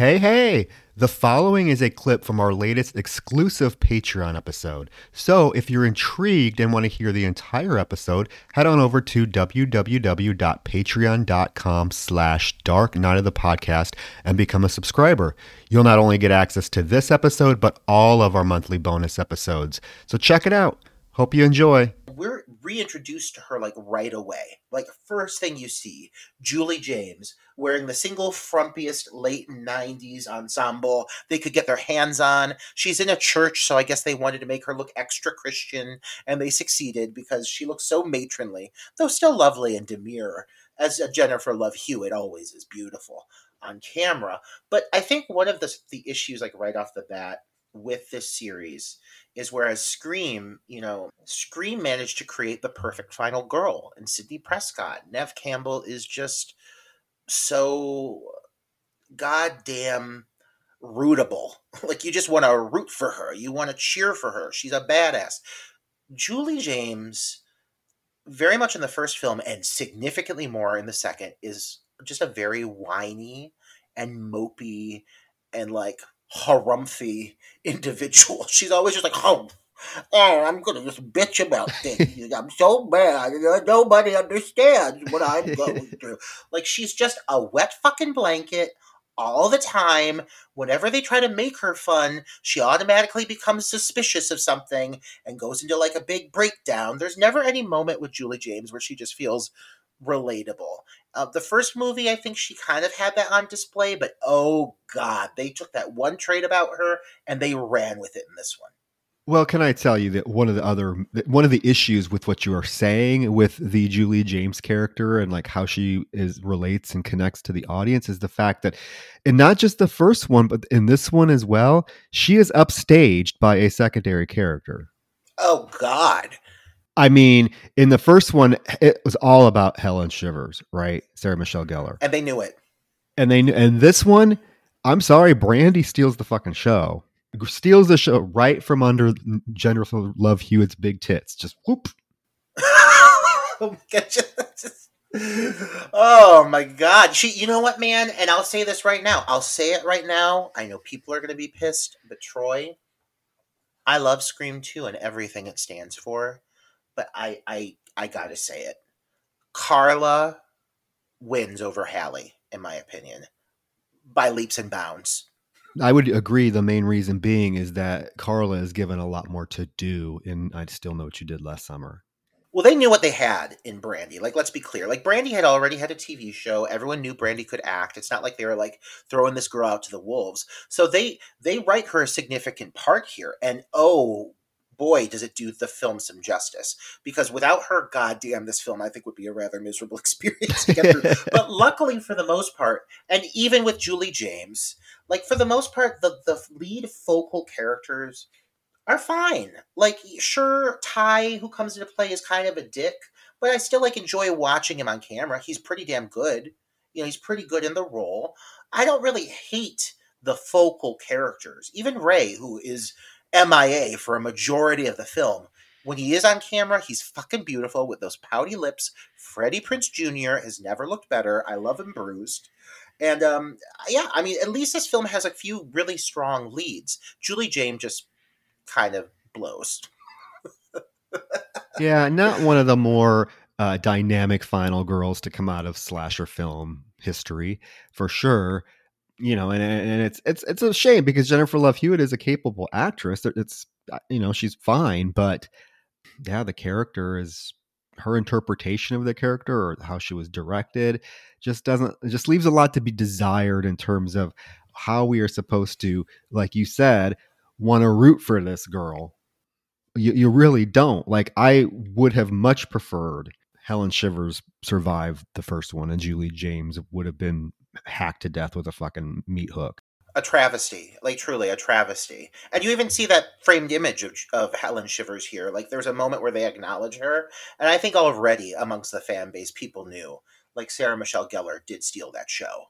Hey, hey! The following is a clip from our latest exclusive Patreon episode. So if you're intrigued and want to hear the entire episode, head on over to www.patreon.com slash dark night of the podcast and become a subscriber. You'll not only get access to this episode, but all of our monthly bonus episodes. So check it out. Hope you enjoy. We're reintroduced to her like right away. Like first thing you see, Julie James wearing the single frumpiest late 90s ensemble they could get their hands on. She's in a church, so I guess they wanted to make her look extra Christian, and they succeeded because she looks so matronly, though still lovely and demure, as Jennifer Love Hewitt always is beautiful on camera. But I think one of the, the issues, like right off the bat, with this series is whereas Scream, you know, Scream managed to create the perfect final girl in Sidney Prescott. Neve Campbell is just so goddamn rootable. like you just want to root for her. You want to cheer for her. She's a badass. Julie James, very much in the first film and significantly more in the second, is just a very whiny and mopey and like harumphy individual. She's always just like, oh, oh, I'm gonna just bitch about things. I'm so mad. Uh, nobody understands what I'm going through. Like she's just a wet fucking blanket all the time. Whenever they try to make her fun, she automatically becomes suspicious of something and goes into like a big breakdown. There's never any moment with Julie James where she just feels relatable. Uh, the first movie, I think she kind of had that on display, but oh god, they took that one trait about her and they ran with it in this one. Well, can I tell you that one of the other one of the issues with what you are saying with the Julie James character and like how she is relates and connects to the audience is the fact that and not just the first one but in this one as well, she is upstaged by a secondary character. Oh god. I mean, in the first one, it was all about Helen Shivers, right? Sarah Michelle Gellar, and they knew it. And they knew, and this one, I'm sorry, Brandy steals the fucking show, steals the show right from under Jennifer Love Hewitt's big tits. Just whoop. oh my god she you know what man and i'll say this right now i'll say it right now i know people are going to be pissed but troy i love scream 2 and everything it stands for but I I I gotta say it. Karla wins over Hallie, in my opinion, by leaps and bounds. I would agree. The main reason being is that Karla is given a lot more to do and I Still Know What You Did Last Summer. Well, they knew what they had in Brandy. Like, let's be clear. Like, Brandy had already had a TV show. Everyone knew Brandy could act. It's not like they were like throwing this girl out to the wolves. So they they write her a significant part here. And oh, boy, does it do the film some justice. Because without her, goddamn, this film I think would be a rather miserable experience to get through. but luckily, for the most part, and even with Julie James, like for the most part, the the lead focal characters are fine. Like, sure, Ty, who comes into play, is kind of a dick, but I still like enjoy watching him on camera. He's pretty damn good. You know, he's pretty good in the role. I don't really hate the focal characters. Even Ray, who is MIA for a majority of the film. When he is on camera, he's fucking beautiful with those pouty lips. Freddie Prinze Jr. has never looked better. I love him bruised. And um, yeah, I mean, at least this film has a few really strong leads. Julie James just kind of blows. yeah, not one of the more uh, dynamic final girls to come out of slasher film history, for sure you know, and and it's it's it's a shame because Jennifer Love Hewitt is a capable actress. It's uh, you know she's fine, but yeah, the character is her interpretation of the character or how she was directed just doesn't just leaves a lot to be desired in terms of how we are supposed to, like you said, want to root for this girl. You, you really don't. Like I would have much preferred Helen Shivers survive the first one, and Julie James would have been hacked to death with a fucking meat hook. A travesty, like truly a travesty. And you even see that framed image of, of Helen Shivers here. Like there's a moment where they acknowledge her, and I think already amongst the fan base, people knew like Sarah Michelle Gellar did steal that show.